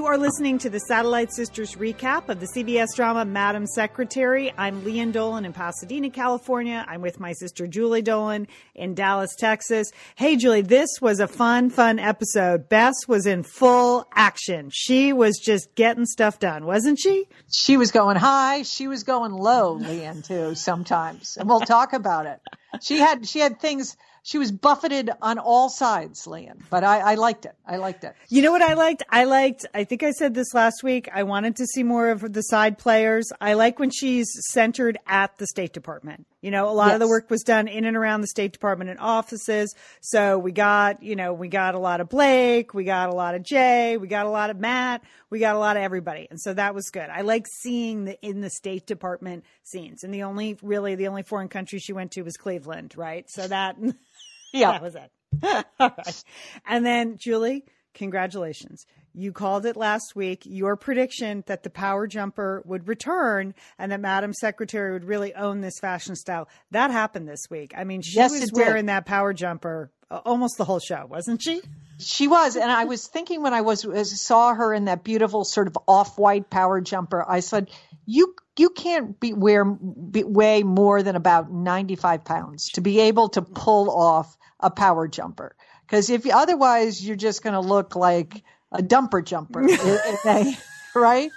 You are listening to the Satellite Sisters recap of the CBS drama Madam Secretary. I'm Lian Dolan in Pasadena, California. I'm with my sister Julie Dolan in Dallas, Texas. Hey, Julie, this was a fun, fun episode. Bess was in full action. She was just getting stuff done, wasn't she? She was going high. She was going low, Lian, too, sometimes. And we'll talk about it. She had, she had things she was buffeted on all sides, Lian. But I, I, liked it. I liked it. You know what I liked? I liked. I think I said this last week. I wanted to see more of the side players. I like when she's centered at the State Department. You know, a lot yes. of the work was done in and around the State Department and offices. So we got, you know, we got a lot of Blake, we got a lot of Jay, we got a lot of Matt, we got a lot of everybody. And so that was good. I like seeing the in the State Department scenes. And the only really the only foreign country she went to was Cleveland, right? So that Yeah. That was it. All right. And then, Julie, congratulations. You called it last week. Your prediction that the power jumper would return and that Madam Secretary would really own this fashion style. That happened this week. I mean, she yes, was wearing that power jumper uh, almost the whole show, wasn't she? She was, and I was thinking when I was saw her in that beautiful sort of off-white power jumper, I said, "You you can't be wear be, weigh more than about 95 pounds to be able to pull off a power jumper. Because if otherwise you're just going to look like a dumper jumper, eh, eh, eh, right?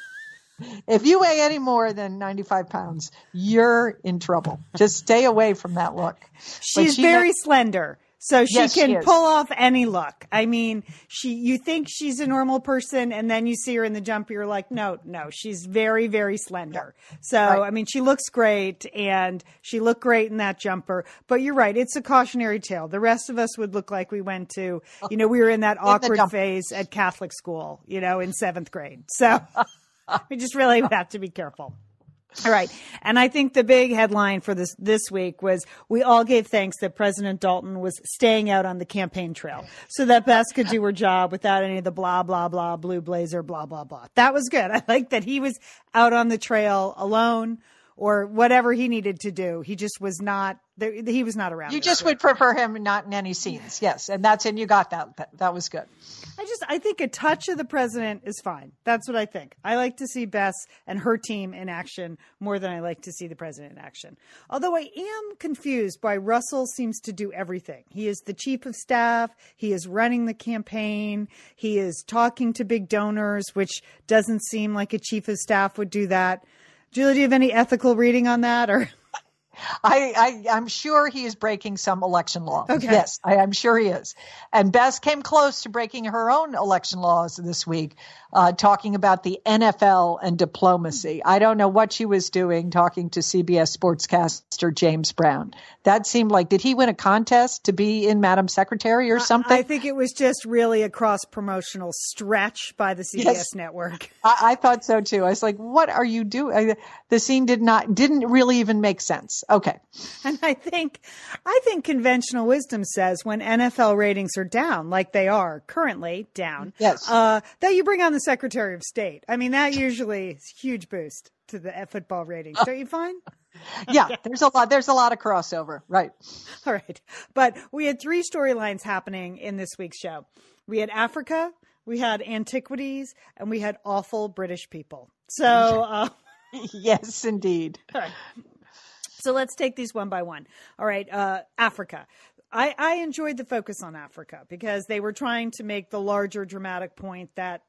If you weigh any more than 95 pounds, you're in trouble. Just stay away from that look. She's she very slender. So she yes, can she pull off any look. I mean, she you think she's a normal person and then you see her in the jumper you're like, "No, no, she's very very slender." Yeah. So, right. I mean, she looks great and she looked great in that jumper. But you're right, it's a cautionary tale. The rest of us would look like we went to, you know, we were in that awkward phase at Catholic school, you know, in 7th grade. So, we just really have to be careful. All right. And I think the big headline for this this week was we all gave thanks that President Dalton was staying out on the campaign trail so that Bess could do her job without any of the blah blah blah blue blazer blah blah blah. That was good. I like that he was out on the trail alone or whatever he needed to do. He just was not there, he was not around. You just would prefer him not in any scenes. Yes, and that's and you got that. That, that was good. I just I think a touch of the president is fine. That's what I think. I like to see Bess and her team in action more than I like to see the president in action. Although I am confused why Russell seems to do everything. He is the chief of staff, he is running the campaign, he is talking to big donors, which doesn't seem like a chief of staff would do that. Julie, do you have any ethical reading on that or I, I am sure he is breaking some election law. Okay. Yes, I, am sure he is. And Bess came close to breaking her own election laws this week, uh, talking about the NFL and diplomacy. I don't know what she was doing talking to CBS sportscaster James Brown. That seemed like did he win a contest to be in Madam Secretary or something? I, I think it was just really a cross promotional stretch by the CBS yes. network. I, I, thought so too. I was like, what are you doing? The scene did not didn't really even make sense. Okay. And I think, I think conventional wisdom says when NFL ratings are down, like they are currently down, yes, uh, that you bring on the Secretary of State. I mean, that usually is a huge boost to the football ratings. Don't you find? yeah, there's a lot. There's a lot of crossover, right? All right, but we had three storylines happening in this week's show. We had Africa, we had antiquities, and we had awful British people. So, uh, yes, indeed. All right. So let's take these one by one. All right, uh, Africa. I, I enjoyed the focus on Africa because they were trying to make the larger dramatic point that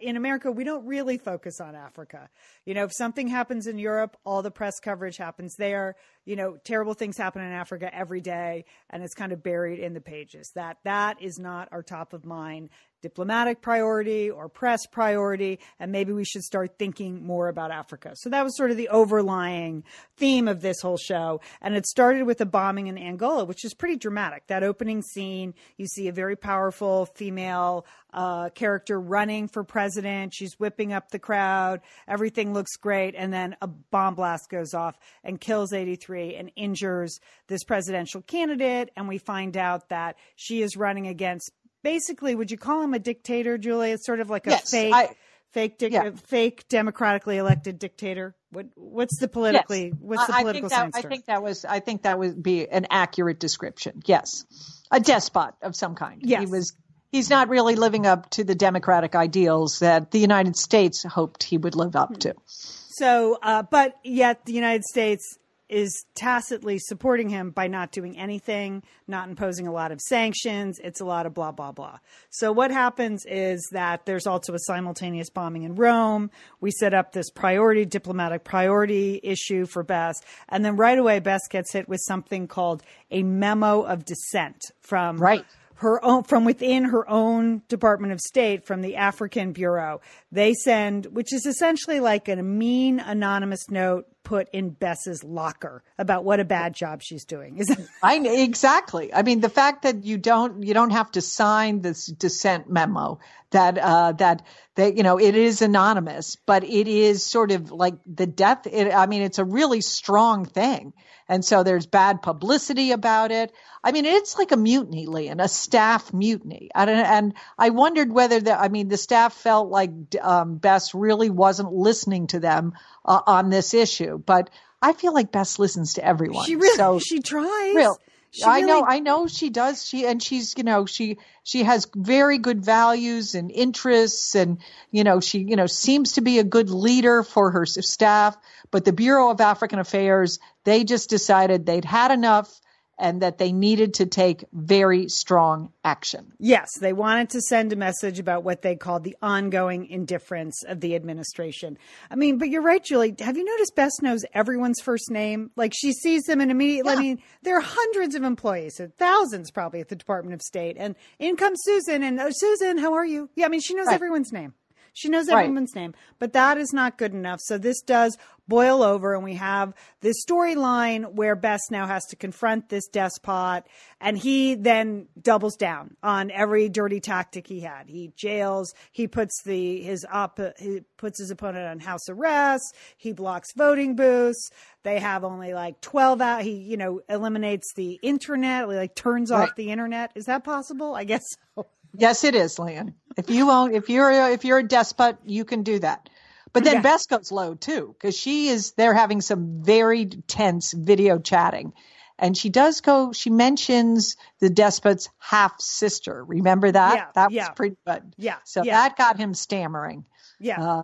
in America, we don't really focus on Africa. You know, if something happens in Europe, all the press coverage happens there. You know, terrible things happen in Africa every day, and it's kind of buried in the pages. That that is not our top of mind diplomatic priority or press priority, and maybe we should start thinking more about Africa. So that was sort of the overlying theme of this whole show. And it started with a bombing in Angola, which is pretty dramatic. That opening scene, you see a very powerful female uh, character running for president. She's whipping up the crowd. Everything looks great. And then a bomb blast goes off and kills 83 and injures this presidential candidate. And we find out that she is running against basically, would you call him a dictator, Julie? It's sort of like a yes, fake, I, fake, dic- yeah. fake democratically elected dictator. What, what's the politically? Yes. What's the political I think, that, I think that was. I think that would be an accurate description. Yes, a despot of some kind. Yes. he was. he's not really living up to the democratic ideals that the United States hoped he would live up to. So, uh, but yet the United States is tacitly supporting him by not doing anything, not imposing a lot of sanctions. It's a lot of blah, blah, blah. So, what happens is that there's also a simultaneous bombing in Rome. We set up this priority, diplomatic priority issue for Bess. And then right away, Bess gets hit with something called a memo of dissent from. Right her own from within her own Department of State from the African Bureau. They send, which is essentially like a mean anonymous note put in Bess's locker about what a bad job she's doing. Is I exactly. I mean, the fact that you don't you don't have to sign this dissent memo that uh, that that you know it is anonymous, but it is sort of like the death. It, I mean, it's a really strong thing, and so there's bad publicity about it. I mean, it's like a mutiny, Lian, a staff mutiny. And, and I wondered whether the, I mean, the staff felt like um, Bess really wasn't listening to them uh, on this issue. But I feel like Bess listens to everyone. She really, so, she tries. Real, she I really, know, I know she does. She and she's, you know, she she has very good values and interests, and you know, she you know seems to be a good leader for her staff. But the Bureau of African Affairs, they just decided they'd had enough and that they needed to take very strong action. Yes, they wanted to send a message about what they called the ongoing indifference of the administration. I mean, but you're right, Julie. Have you noticed Bess knows everyone's first name? Like she sees them and immediately, yeah. I mean, there are hundreds of employees, thousands probably at the Department of State. And in comes Susan and, oh, Susan, how are you? Yeah, I mean, she knows right. everyone's name. She knows everyone's right. name, but that is not good enough. So this does boil over, and we have this storyline where Bess now has to confront this despot, and he then doubles down on every dirty tactic he had. He jails. He puts the his op he puts his opponent on house arrest. He blocks voting booths. They have only like twelve out. He you know eliminates the internet. Like turns right. off the internet. Is that possible? I guess so. Yes, it is, Lian. If you own, if you're a, if you're a despot, you can do that. But then yeah. Bess goes low too, because she is they're having some very tense video chatting. And she does go, she mentions the despot's half sister. Remember that? Yeah, that was pretty good. Yeah. So yeah. that got him stammering. Yeah. Uh,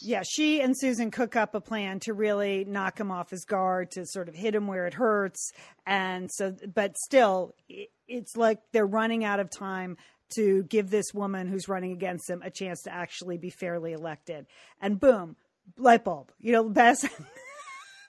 yeah. She and Susan cook up a plan to really knock him off his guard, to sort of hit him where it hurts. And so, but still, it's like they're running out of time to give this woman who's running against him a chance to actually be fairly elected. And boom, light bulb. You know, Bess.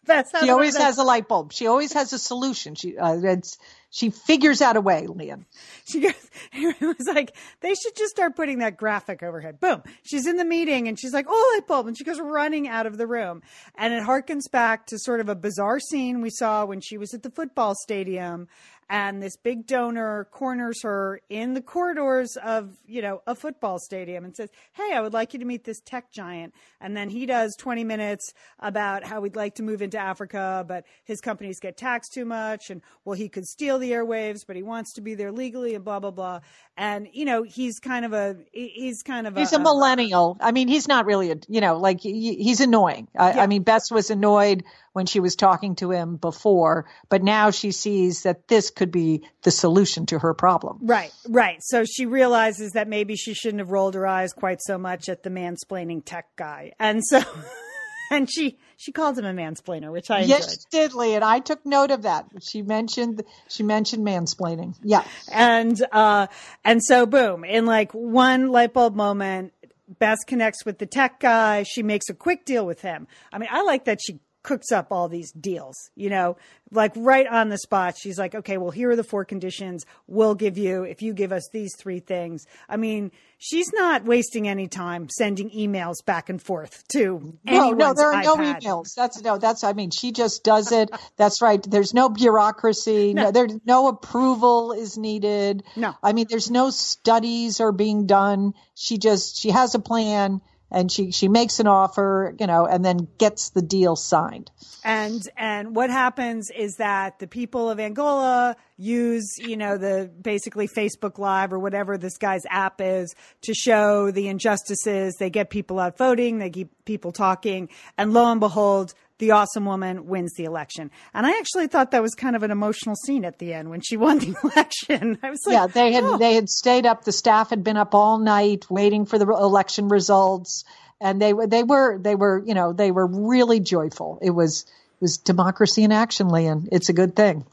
Bess she always has a light bulb. She always has a solution. She uh, it's she figures out a way, Lian. She goes, it was like, they should just start putting that graphic overhead. Boom. She's in the meeting and she's like, oh, light bulb. And she goes running out of the room. And it harkens back to sort of a bizarre scene we saw when she was at the football stadium and this big donor corners her in the corridors of you know a football stadium and says hey i would like you to meet this tech giant. And then he does 20 minutes about how we'd like to move into africa but his companies get taxed too much and well he could steal the airwaves but he wants to be there legally and blah blah blah. And you know he's kind of a he's kind of a he's a, a millennial. I mean he's not really a you know like he, he's annoying. I, yeah. I mean bess was annoyed when she was talking to him before, but now she sees that this could be the solution to her problem. Right, right. So she realizes that maybe she shouldn't have rolled her eyes quite so much at the mansplaining tech guy. And so and she she calls him a mansplainer, which I yes, enjoyed. she did, Lee, and I took note of that. She mentioned she mentioned mansplaining. Yeah, and uh, and so boom, in like one light bulb moment, Bess connects with the tech guy. She makes a quick deal with him. I mean, I like that she cooks up all these deals, you know, like right on the spot. She's like, okay, well, here are the four conditions we'll give you if you give us these three things. I mean, she's not wasting any time sending emails back and forth to no, no, there are iPad. no emails. That's no, that's, I mean, she just does it. that's right. There's no bureaucracy. No, no there's no approval is needed. No, I mean, there's no studies are being done. She just, she has a plan and she she makes an offer, you know, and then gets the deal signed. And and what happens is that the people of Angola use, you know, the basically Facebook Live or whatever this guy's app is to show the injustices. They get people out voting, they keep people talking, and lo and behold, the awesome woman wins the election. And I actually thought that was kind of an emotional scene at the end when she won the election. I was like, yeah, they had oh. they had stayed up. The staff had been up all night waiting for the election results, and they were they were they were you know they were really joyful. It was it was democracy in action, Lian. It's a good thing.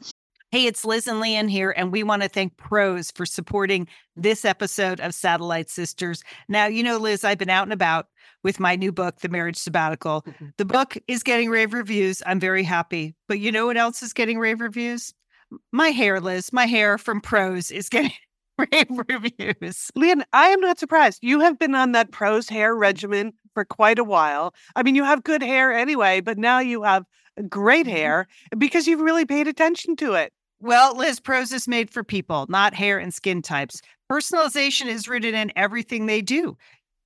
Hey, it's Liz and Lian here, and we want to thank Prose for supporting this episode of Satellite Sisters. Now, you know, Liz, I've been out and about with my new book, The Marriage Sabbatical. Mm-hmm. The book is getting rave reviews. I'm very happy. But you know what else is getting rave reviews? My hair, Liz, my hair from Prose is getting rave reviews. Lian, I am not surprised. You have been on that Prose hair regimen for quite a while. I mean, you have good hair anyway, but now you have great mm-hmm. hair because you've really paid attention to it. Well, Liz, Prose is made for people, not hair and skin types. Personalization is rooted in everything they do,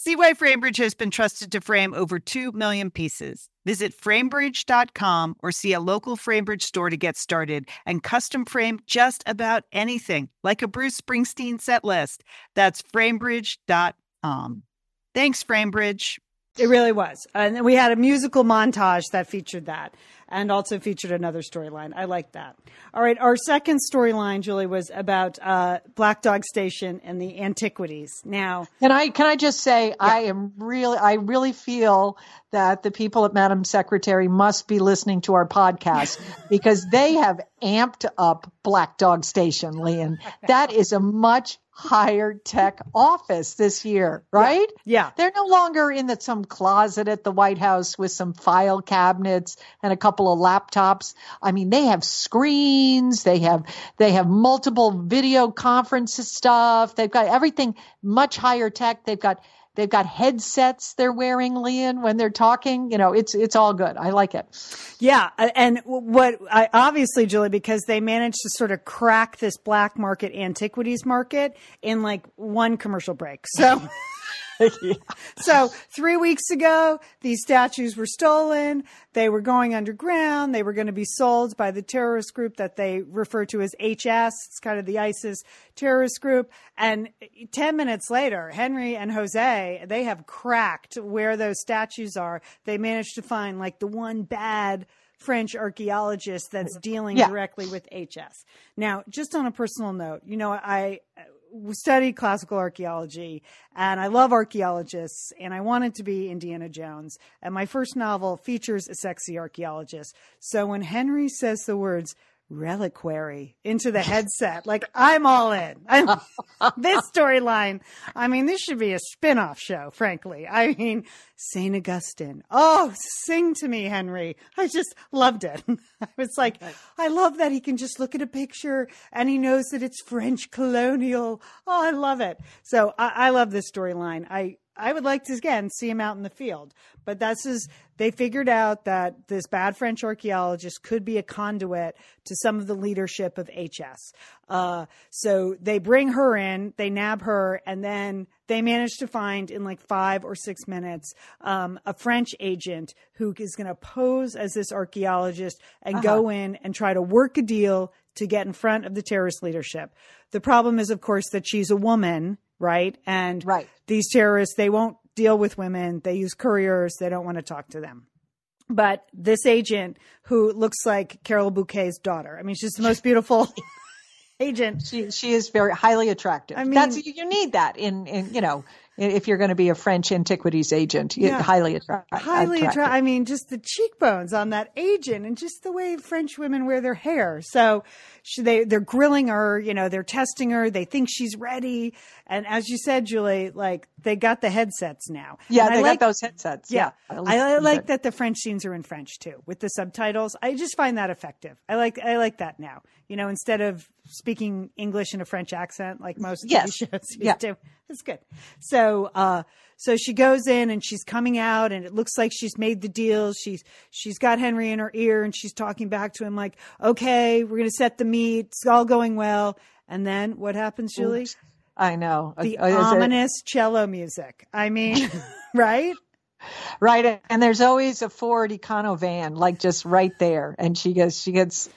See why FrameBridge has been trusted to frame over 2 million pieces. Visit framebridge.com or see a local FrameBridge store to get started and custom frame just about anything, like a Bruce Springsteen set list. That's framebridge.com. Thanks, FrameBridge. It really was. And we had a musical montage that featured that and also featured another storyline. I like that. All right, our second storyline, Julie, was about uh, Black Dog Station and the antiquities. Now, can I can I just say yeah. I am really I really feel that the people at Madam Secretary must be listening to our podcast because they have amped up Black Dog Station, Lian. That is a much higher tech office this year, right? Yeah. They're no longer in the, some closet at the White House with some file cabinets and a couple of laptops. I mean, they have screens, they have they have multiple video conference stuff. They've got everything much higher tech. They've got they've got headsets they're wearing, Lian, when they're talking. You know, it's it's all good. I like it. Yeah, and what I obviously, Julie, because they managed to sort of crack this black market antiquities market in like one commercial break. So. So three weeks ago, these statues were stolen. They were going underground. They were going to be sold by the terrorist group that they refer to as HS. It's kind of the ISIS terrorist group. And 10 minutes later, Henry and Jose, they have cracked where those statues are. They managed to find like the one bad French archaeologist that's dealing Yeah. directly with HS. Now, just on a personal note, you know, I studied classical archaeology and I love archaeologists and I wanted to be Indiana Jones. And my first novel features a sexy archaeologist. So when Henry says the words reliquary into the headset, like I'm all in. I'm, this storyline, I mean, this should be a spin off show, frankly. I mean, St. Augustine. Oh, sing to me, Henry. I just loved it. I was like, I love that he can just look at a picture and he knows that it's French colonial. Oh, I love it. So I, I love this storyline. I, I would like to again see him out in the field, but that's is they figured out that this bad French archaeologist could be a conduit to some of the leadership of HS. Uh, so they bring her in, they nab her, and then they manage to find in like five or six minutes um, a French agent who is going to pose as this archaeologist and go in and try to work a deal to get in front of the terrorist leadership. The problem is, of course, that she's a woman, right? And Right. these terrorists, they won't deal with women. They use couriers. They don't want to talk to them. But this agent who looks like Carol Bouquet's daughter, I mean, she's the most beautiful agent. She she is very highly attractive. I mean- That's you need that in in you know if you're going to be a French antiquities agent, Yeah. highly attra- highly attractive. attractive. I mean, just the cheekbones on that agent, and just the way French women wear their hair. So she, they they're grilling her. You know, they're testing her. They think she's ready. And as you said, Julie, like they got the headsets now. Yeah, And I they like, got those headsets. Yeah, Yeah, I, I like that the French scenes are in French too, with the subtitles. I just find that effective. I like I like that now. You know, instead of speaking English in a French accent like most Yes. TV shows Yeah. to. It's good. So, uh, so she goes in and she's coming out, and it looks like she's made the deal. She's she's got Henry in her ear, and she's talking back to him like, "Okay, we're gonna set the meet. It's all going well." And then what happens, Julie? Oops. I know. The Uh, is it- ominous cello music. I mean, right? right and there's always a Ford Econo van like just right there and she gets she gets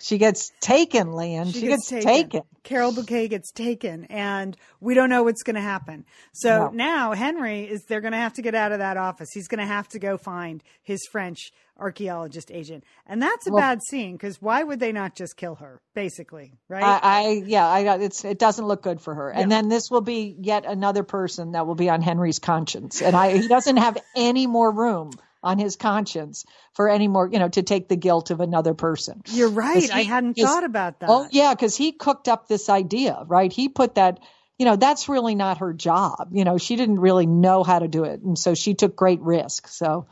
she gets taken Lian she, gets, taken. Carol Bouquet gets taken, and we don't know what's going to happen. So No. now Henry is they're going to have to get out of that office. He's going to have to go find his French archaeologist agent, and that's a Well- bad scene because why would they not just kill her? Basically, right? I, I yeah I it's it doesn't look good for her and then this will be yet another person that will be on Henry's conscience and I he doesn't have any more room on his conscience for any more you know to take the guilt of another person You're right. Because I hadn't thought about that. Oh yeah, because he cooked up this idea, right? He put that, you know, that's really not her job. You know, she didn't really know how to do it, and so she took great risk. So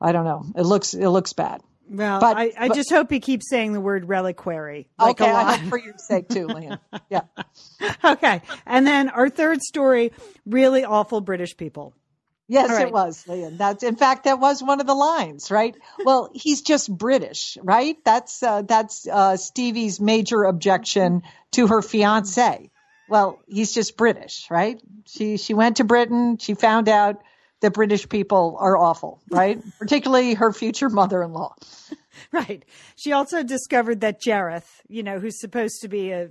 I don't know. It looks it looks bad. well, but- I, I but- just hope he keeps saying the word reliquary. Like okay, a I hope for your sake too, Liam. Yeah. okay, and then our third story: really awful British people. Yes, right. it was, Liam. That's in fact that was one of the lines, right? Well, he's just British, right? That's uh, that's uh, Stevie's major objection to her fiance. Well, he's just British, right? She she went to Britain. She found out that British people are awful, right? Particularly her future mother-in-law. Right. She also discovered that Jareth, you know, who's supposed to be a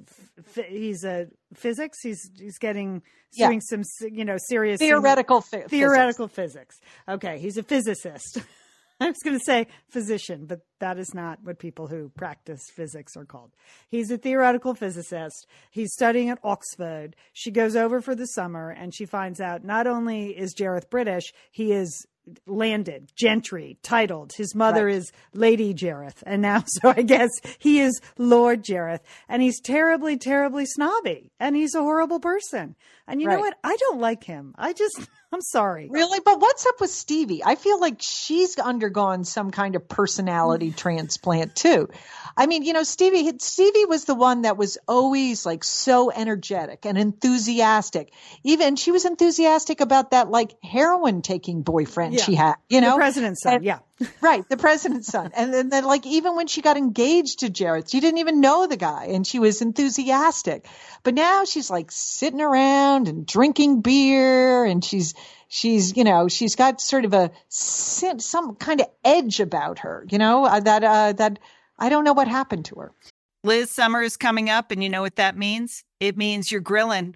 he's a physics. He's he's getting Yeah. doing some, you know, serious Theoretical theoretical physics. Okay, he's a physicist. I was going to say physician, but that is not what people who practice physics are called. He's a theoretical physicist. He's studying at Oxford. She goes over for the summer and she finds out not only is Jareth British, he is landed, gentry, titled. His mother right. is Lady Jareth, and now so I guess he is Lord Jareth, and he's terribly, terribly snobby, and he's a horrible person. And you right. know what? I don't like him. I just I'm sorry. Really? But what's up with Stevie? I feel like she's undergone some kind of personality transplant too. I mean, you know, Stevie Stevie was the one that was always like so energetic and enthusiastic. Even she was enthusiastic about that like heroin taking boyfriend yeah. she had, you know. The president's son, and, yeah. Right, the president's son. And then, then like even when she got engaged to Jareth, she didn't even know the guy and she was enthusiastic. But now she's like sitting around and drinking beer and she's she's you know she's got sort of a some kind of edge about her you know uh, that uh, that I don't know what happened to her. Liz, summer is coming up, and you know what that means? It means you're grilling.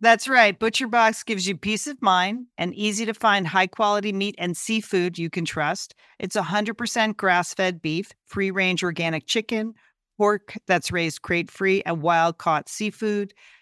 That's right. Butcher Box gives you peace of mind and easy to find high quality meat and seafood you can trust. It's 100% grass fed beef, free range organic chicken, pork that's raised crate free, and wild caught seafood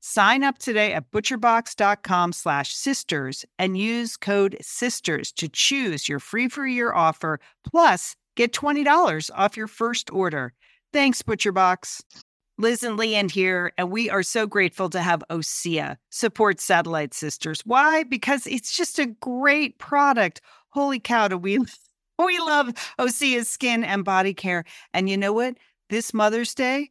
Sign up today at butcherbox.com slash sisters and use code SISTERS to choose your free for year offer, plus get $20 off your first order. Thanks, ButcherBox. Liz and Lian here, and we are so grateful to have OSEA support Satellite Sisters. Why? Because it's just a great product. Holy cow, do we we love OSEA's skin and body care. And you know what? This Mother's Day,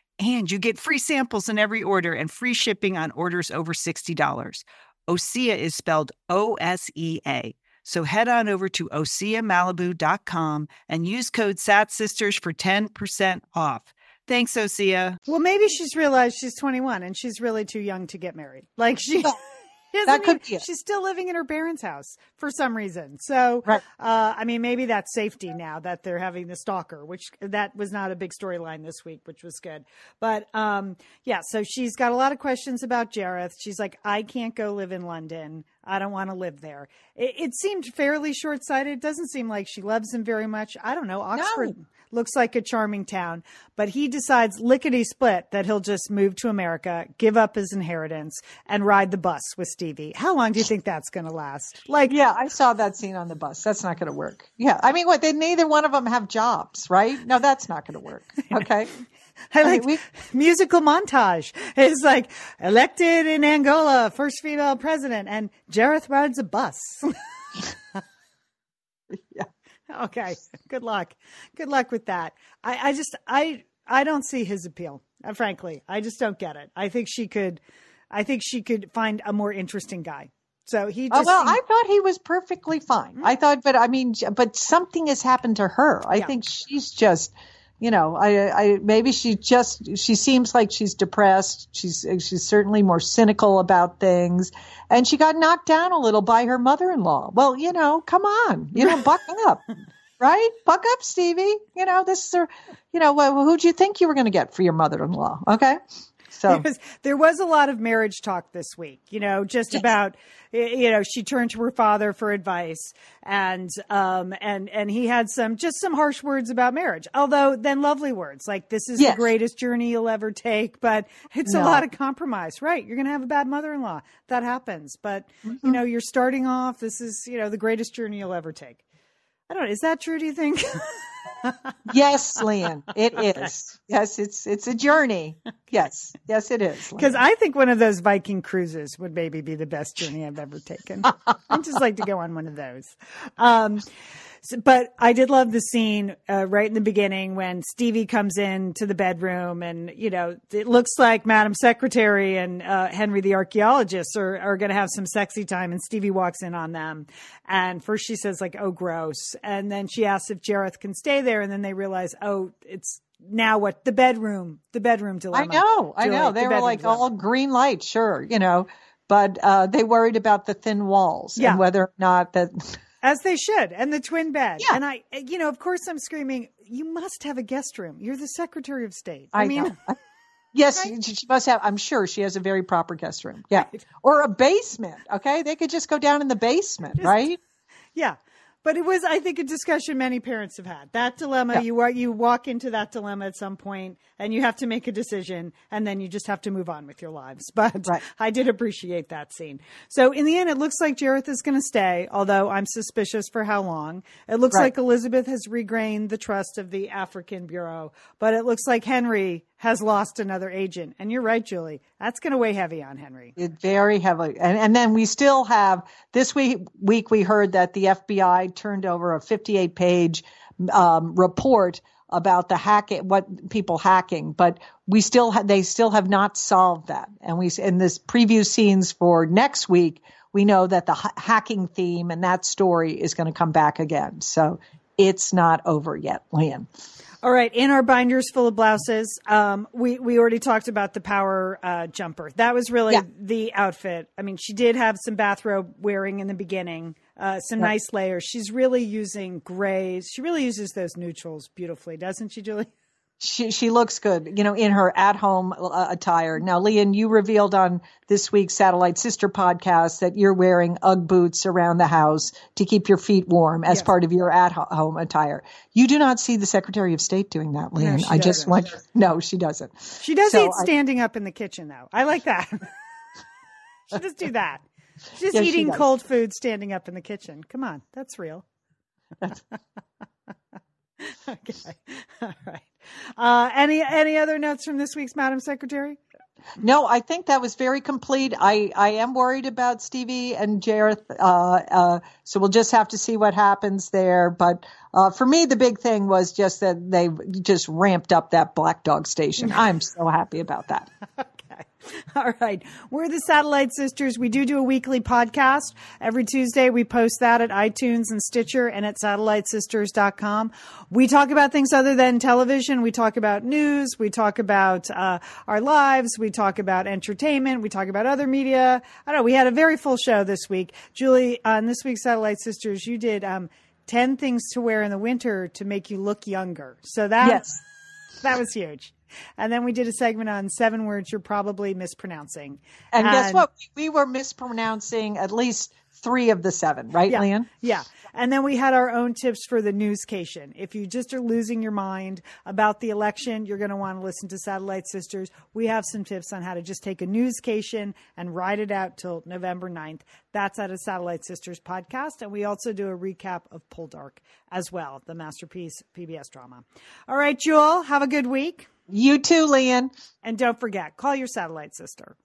And you get free samples in every order and free shipping on orders over $60. OSEA is spelled O S E A. So head on over to OSEAMalibu.com and use code SATSisters for 10% off. Thanks, Osea. Well, maybe she's realized she's 21 and she's really too young to get married. Like she. that could be it. She's still living in her parents' house for some reason. So, Right. uh, I mean, maybe that's safety now that they're having the stalker, which that was not a big storyline this week, which was good. But um, yeah, so she's got a lot of questions about Jareth. She's like, I can't go live in London. I don't want to live there. It, it seemed fairly short sighted. It doesn't seem like she loves him very much. I don't know. Oxford looks like a charming town, but he decides lickety split that he'll just move to America, give up his inheritance, and ride the bus with Stevie. How long do you think that's going to last? Like, Yeah, I saw that scene on the bus. That's not going to work. Yeah, I mean, what? They neither one of them have jobs, right? No, that's not going to work. Okay. I I mean, like we- musical montage. It's like elected in Angola, first female president, and Jareth rides a bus. Yeah. Okay. Good luck. Good luck with that. I, I just I I don't see his appeal. Uh, frankly, I just don't get it. I think she could. I think she could find a more interesting guy. So he Oh, just well, seemed- I thought he was perfectly fine. I thought, but I mean, but something has happened to her. I Yeah. think she's just, you know, I, I maybe she just she seems like she's depressed. She's she's certainly more cynical about things, and she got knocked down a little by her mother-in-law. Well, you know, come on, you know, buck up. Right, buck up, Stevie. You know this is, her, you know, wh- who'd you think you were going to get for your mother-in-law? Okay, so Because there was a lot of marriage talk this week, you know, just about, you know, she turned to her father for advice and, um, and, and he had some, just some harsh words about marriage. Although then lovely words like, this is Yes. the greatest journey you'll ever take, but it's a lot of compromise, right? You're going to have a bad mother-in-law. That happens. But, Mm-hmm. you know, you're starting off. This is, you know, the greatest journey you'll ever take. I don't know. Is that true? Do you think? Yes, Lian, it is. Yes, it's it's a journey. Yes, yes, it is. Because I think one of those Viking cruises would maybe be the best journey I've ever taken. I'd just like to go on one of those. Um, so- but I did love the scene uh, right in the beginning when Stevie comes in to the bedroom, and you know it looks like Madam Secretary and uh, Henry the archaeologist are, are going to have some sexy time, and Stevie walks in on them. And first she says like, "Oh, gross," and then she asks if Jareth can stay there, and then they realize, "Oh, it's." Now what? The bedroom, the bedroom dilemma. I know, I Julie, know. the They were like dilemma. all green light, sure, you know, but uh, they worried about the thin walls Yeah. and whether or not that. As they should, and the twin bed. Yeah. And I, you know, of course, I'm screaming. You must have a guest room. You're the Secretary of State. I, I, mean. Yes, she she must have. I'm sure she has a very proper guest room. Yeah, or a basement. Okay, they could just go down in the basement, right? yeah. But it was, I think, a discussion many parents have had. That dilemma, you wa- you walk into that dilemma at some point, and you have to make a decision, and then you just have to move on with your lives. But Right. I did appreciate that scene. So in the end, it looks like Jareth is going to stay, although I'm suspicious for how long. It looks Right. like Elizabeth has regained the trust of the African Bureau, but it looks like Henry has lost another agent. And you're right, Julie. That's going to weigh heavy on Henry. It very heavily, and and then we still have this week. Week we heard that the FBI turned over a 58 page um, report about the hacking, what people hacking, but we still ha- they still have not solved that. And we in this preview scenes for next week, we know that the ha- hacking theme and that story is going to come back again. So it's not over yet, Liam. All right, in our binders full of blouses, um, we we already talked about the power uh, jumper. That was really Yeah. the outfit. I mean, she did have some bathrobe wearing in the beginning, uh, some nice layers. She's really using grays. She really uses those neutrals beautifully, doesn't she, Julie? She she looks good, you know, in her at home uh, attire. Now, Lian, you revealed on this week's Satellite Sister podcast that you're wearing UGG boots around the house to keep your feet warm as Yes. part of your at home attire. You do not see the Secretary of State doing that, Lian. she I just want no, she doesn't. She does So eat I- standing up in the kitchen, though. I like that. she does do that. She's Yes, eating does. cold food standing up in the kitchen. Come on, that's real. okay, all right. Uh, any any other notes from this week's Madam Secretary? No, I think that was very complete. I, I am worried about Stevie and Jareth, uh, uh, so we'll just have to see what happens there. But uh, for me, the big thing was just that they just ramped up that black dog station. I'm so happy about that. All right. We're the Satellite Sisters. We do do a weekly podcast. Every Tuesday, we post that at iTunes and Stitcher and at satellitesisters.com. We talk about things other than television. We talk about news. We talk about uh, our lives. We talk about entertainment. We talk about other media. I don't know. We had a very full show this week. Julie, on this week's Satellite Sisters, you did um, 10 things to wear in the winter to make you look younger. So that, Yes. that was huge. And then we did a segment on seven words you're probably mispronouncing. And guess what? We were mispronouncing at least three of the seven, right, Yeah. Lian? Yeah. And then we had our own tips for the newscation. If you just are losing your mind about the election, you're going to want to listen to Satellite Sisters. We have some tips on how to just take a newscation and ride it out till November 9th. That's at a Satellite Sisters podcast. And we also do a recap of Poldark as well, the masterpiece PBS drama. All right, Jewel, have a good week. You too, Lian. And don't forget, call your satellite sister.